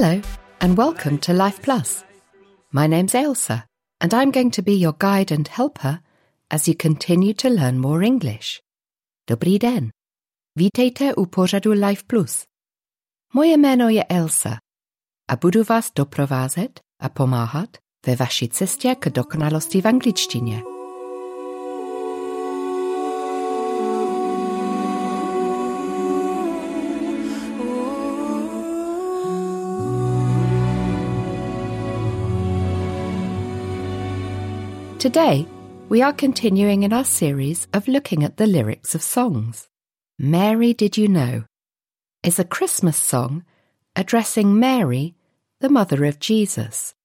Hello, and welcome to Life Plus. My name's Ailsa, and I'm going to be your guide and helper as you continue to learn more English. Dobrý den. Vítejte u pořadu Life Plus. Moje jméno je Ailsa a budu vás doprovázet a pomáhat ve vaší cestě k dokonalosti v angličtině. Today, we are continuing in our series of looking at the lyrics of songs. Mary Did You Know is a Christmas song addressing Mary, the mother of Jesus,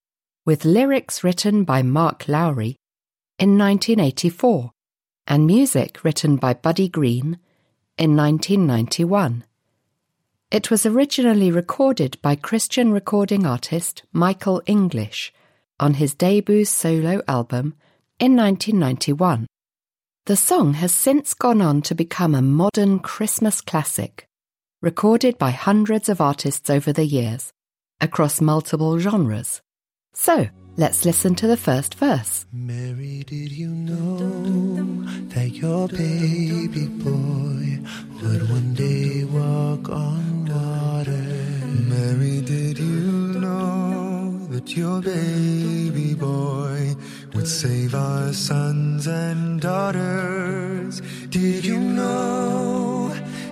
with lyrics written by Mark Lowry in 1984 and music written by Buddy Green in 1991. It was originally recorded by Christian recording artist Michael English on his debut solo album in 1991. The song has since gone on to become a modern Christmas classic, recorded by hundreds of artists over the years, across multiple genres. So, let's listen to the first verse. Mary, did you know that your baby boy would one day walk on water? Mary, did you know that your baby boy would save our sons and daughters? Did you know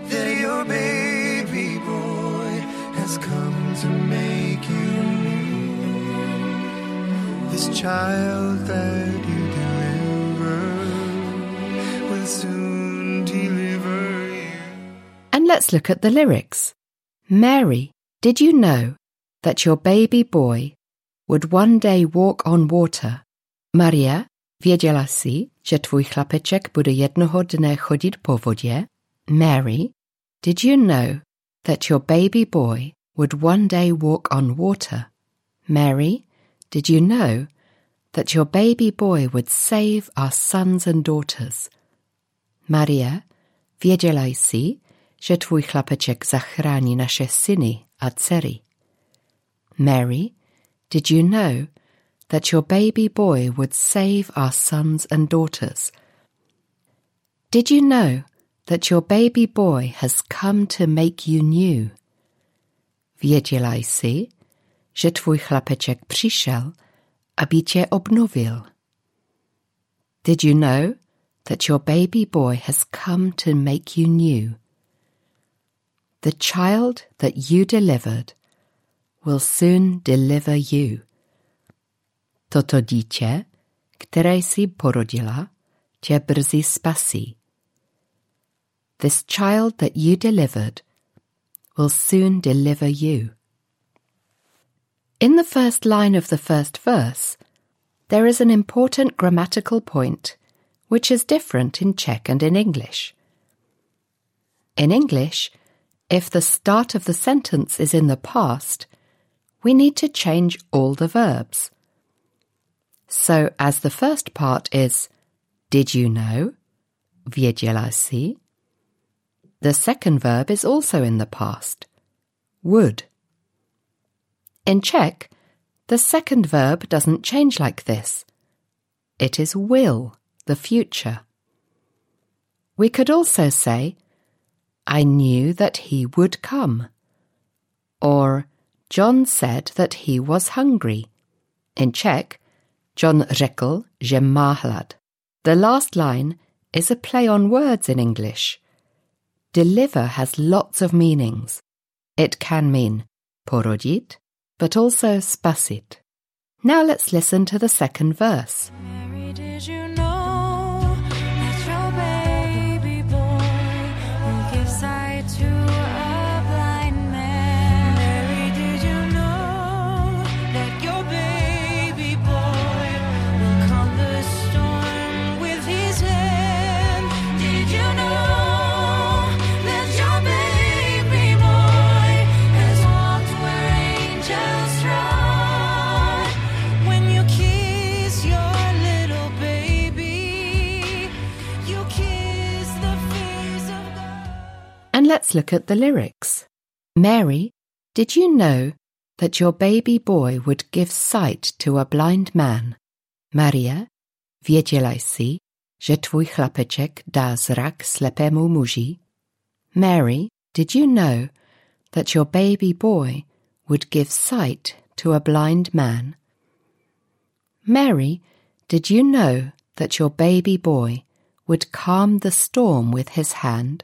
that your baby boy has come to make you new? This child that you deliver will soon deliver you. And let's look at the lyrics. Mary, did you know that your baby boy would one day walk on water? Maria, věděla jsi, že tvůj chlapeček bude jednoho dne chodit po vodě? Mary, did you know that your baby boy would one day walk on water? Mary, did you know that your baby boy would save our sons and daughters? Maria, věděla jsi, že tvůj chlapeček zachrání naše syny a dcery? Mary, did you know that your baby boy would save our sons and daughters? Did you know that your baby boy has come to make you new? Věděla jsi, že tvůj chlapeček přišel, aby tě obnovil? Did you know that your baby boy has come to make you new? The child that you delivered will soon deliver you. Toto dítě, které jsi porodila, tě brzy spasí. This child that you delivered will soon deliver you. In the first line of the first verse, there is an important grammatical point which is different in Czech and in English. In English, if the start of the sentence is in the past, we need to change all the verbs. So, as the first part is, Did you know? Jsi? The second verb is also in the past. Would. In Czech, the second verb doesn't change like this. It is will, the future. We could also say, I knew that he would come. Or, John said that he was hungry. In Czech, John řekl, že má. The last line is a play on words in English. Deliver has lots of meanings. It can mean porodit, but also spasit. Now let's listen to the second verse. Look at the lyrics. Mary, did you know that your baby boy would give sight to a blind man? Maria, wiedziałaś si, że twój chlapeczek da zrak slepemu muži? Mary, did you know that your baby boy would give sight to a blind man? Mary, did you know that your baby boy would calm the storm with his hand?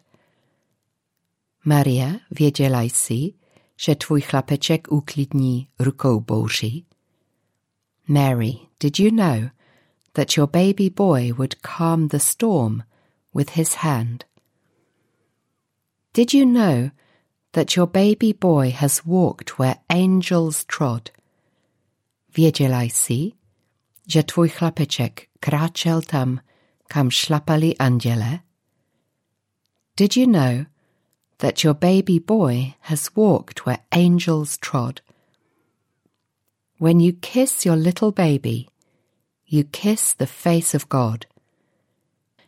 Maria, wiedziałaś si, że twój chlapeczek uklidni rukou Boží? Mary, did you know that your baby boy would calm the storm with his hand? Did you know that your baby boy has walked where angels trod? Wiedziałaś si, że twój chlapeczek kráčel tam, kam šlapali anděle? Did you know that your baby boy has walked where angels trod? When you kiss your little baby, you kiss the face of God.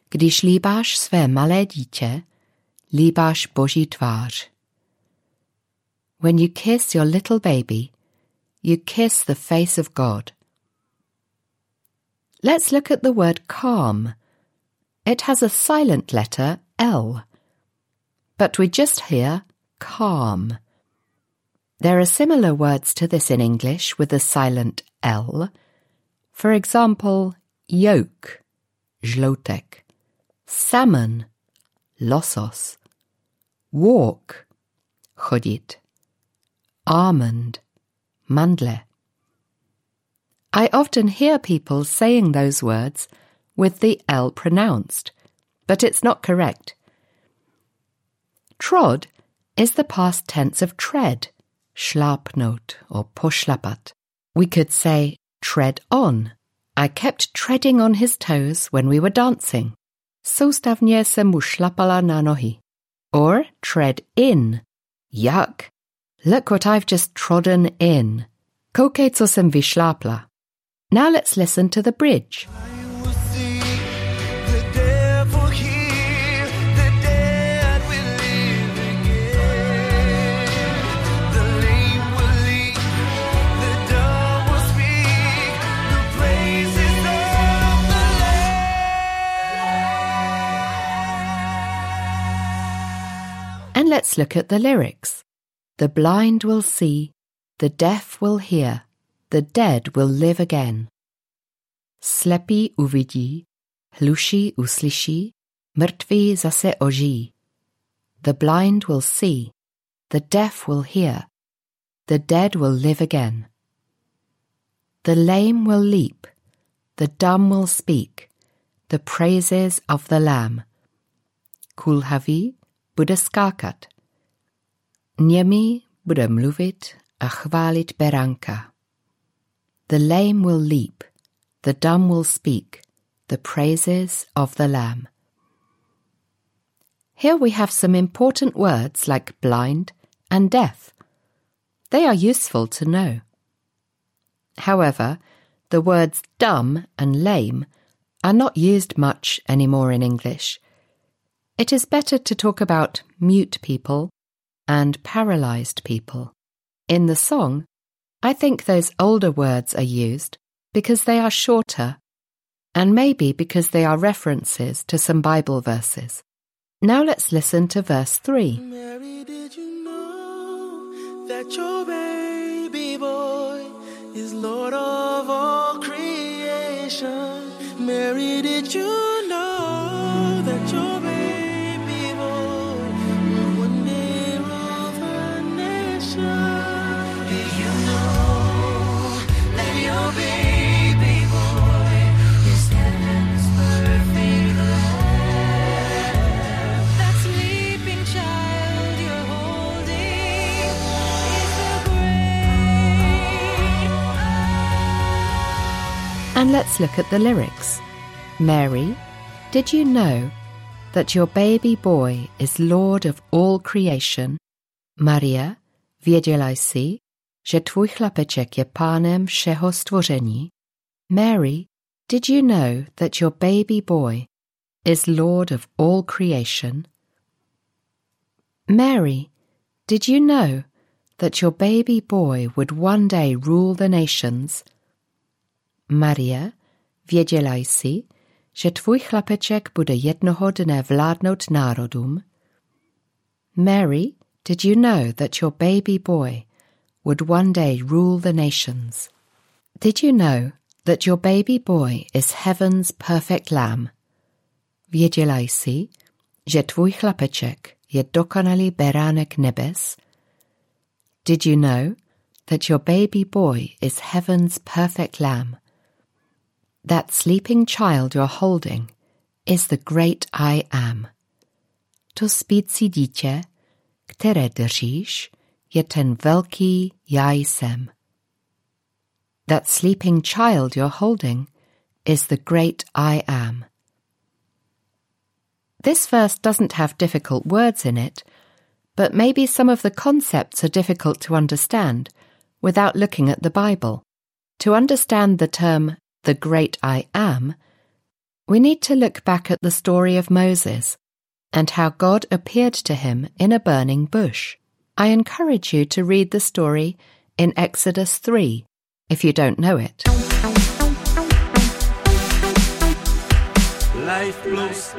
Když líbáš své malé dítě, líbáš Boží tvář. When you kiss your little baby, you kiss the face of God. Let's look at the word calm. It has a silent letter L, but we just hear calm. There are similar words to this in English with a silent L. For example, yolk, žloutek, salmon, losos, walk, chodit, almond, mandle. I often hear people saying those words with the L pronounced, but it's not correct. Trod is the past tense of tread, schlapnot or poschlapat. We could say tread on. I kept treading on his toes when we were dancing. Soustavně se mu šlapala na nohy. Or tread in. Yuck. Look what I've just trodden in. Koukej, co jsem vyšlápla. Now let's listen to the bridge. Let's look at the lyrics. The blind will see, the deaf will hear, the dead will live again. Slepý uvidí, hluší uslyší, mrtví zase ožijí. The blind will see, the deaf will hear, the dead will live again. The lame will leap, the dumb will speak, the praises of the Lamb. Kulhavý bude skákat. Němý bude mluvit a chválit beránka. The lame will leap, the dumb will speak, the praises of the Lamb. Here we have some important words like blind and deaf. They are useful to know. However, the words dumb and lame are not used much anymore in English. It is better to talk about mute people and paralyzed people. In the song, I think those older words are used because they are shorter and maybe because they are references to some Bible verses. Now let's listen to verse 3. Mary, did you know that your baby boy is Lord of all creation? Mary, did you And let's look at the lyrics. Mary, did you know that your baby boy is Lord of all creation? Maria, wiedziałaś si, że twój chlapeček je pánem všeho stvoření? Mary, did you know that your baby boy is Lord of all creation? Mary, did you know that your baby boy would one day rule the nations? Marie, věděla jsi, že tvůj chlapeček bude jednoho dne vládnout národům? Mary, did you know that your baby boy would one day rule the nations? Did you know that your baby boy is heaven's perfect lamb? Věděla jsi, že tvůj chlapeček je dokonalý beránek nebes? Did you know that your baby boy is heaven's perfect lamb? That sleeping child you're holding is the great I am. To spící které držíš, je ten velký já jsem. That sleeping child you're holding is the great I am. This verse doesn't have difficult words in it, but maybe some of the concepts are difficult to understand without looking at the Bible. To understand the term the great I am, we need to look back at the story of Moses and how God appeared to him in a burning bush. I encourage you to read the story in Exodus 3 if you don't know it. Life Plus.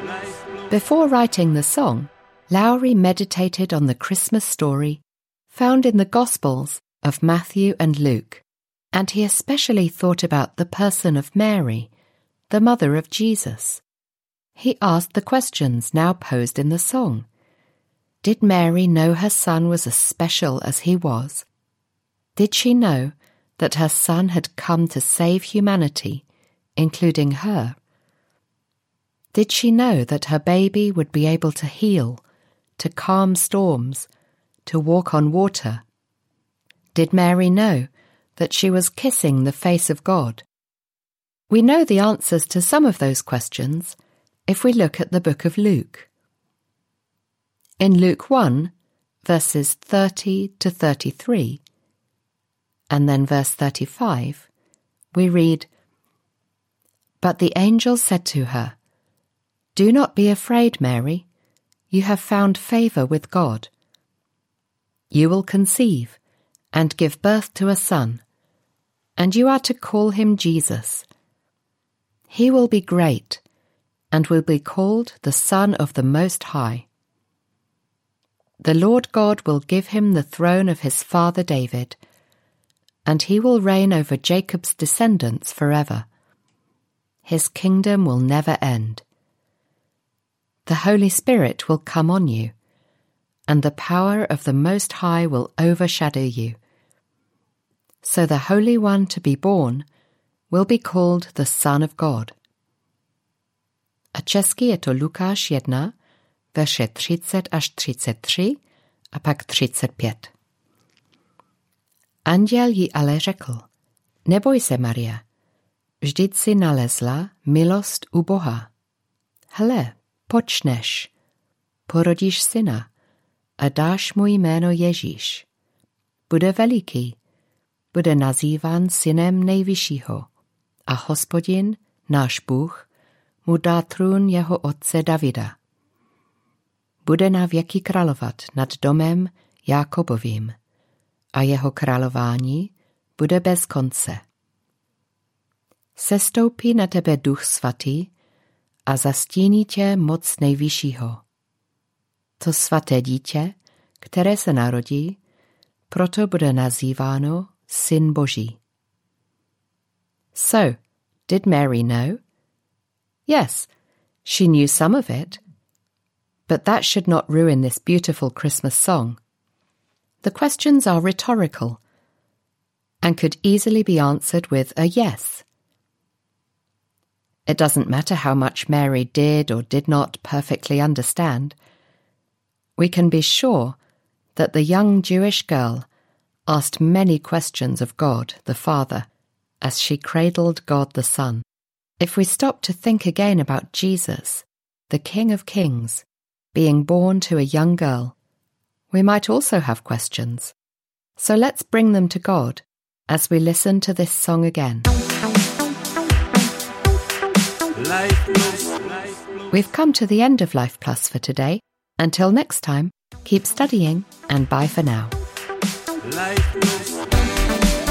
Before writing the song, Lowry meditated on the Christmas story found in the Gospels of Matthew and Luke, and he especially thought about the person of Mary, the mother of Jesus. He asked the questions now posed in the song. Did Mary know her son was as special as he was? Did she know that her son had come to save humanity, including her? Did she know that her baby would be able to heal, to calm storms, to walk on water? Did Mary know that she was kissing the face of God? We know the answers to some of those questions if we look at the book of Luke. In Luke 1, verses 30 to 33, and then verse 35, we read, But the angel said to her, Do not be afraid, Mary. You have found favour with God. You will conceive and give birth to a son, and you are to call him Jesus. He will be great and will be called the Son of the Most High. The Lord God will give him the throne of his father David, and he will reign over Jacob's descendants forever. His kingdom will never end. The Holy Spirit will come on you, and the power of the Most High will overshadow you. So the Holy One to be born will be called the Son of God. A česky je to Lukáš 1, verše 30 až 33 a pak 35. Anděl jí ale řekl, neboj se, Maria, vždyť si nalezla milost u Boha. Hle, počneš, porodíš syna a dáš mu jméno Ježíš. Bude veliký, bude nazýván synem nejvyššího a hospodin, náš Bůh, mu dá trůn jeho otce Davida. Bude na věky královat nad domem Jákobovým a jeho králování bude bez konce. Sestoupí na tebe duch svatý a zastíní tě moc nejvyššího. To svaté dítě, které se narodí, proto bude nazýváno Syn Boží. So, did Mary know? Yes, she knew some of it, but that should not ruin this beautiful Christmas song. The questions are rhetorical and could easily be answered with a yes. It doesn't matter how much Mary did or did not perfectly understand. We can be sure that the young Jewish girl asked many questions of God the Father as she cradled God the Son. If we stop to think again about Jesus, the King of Kings, being born to a young girl, we might also have questions. So let's bring them to God as we listen to this song again. Life Plus. We've come to the end of Life Plus for today. Until next time, Keep studying and bye for now. Life Plus.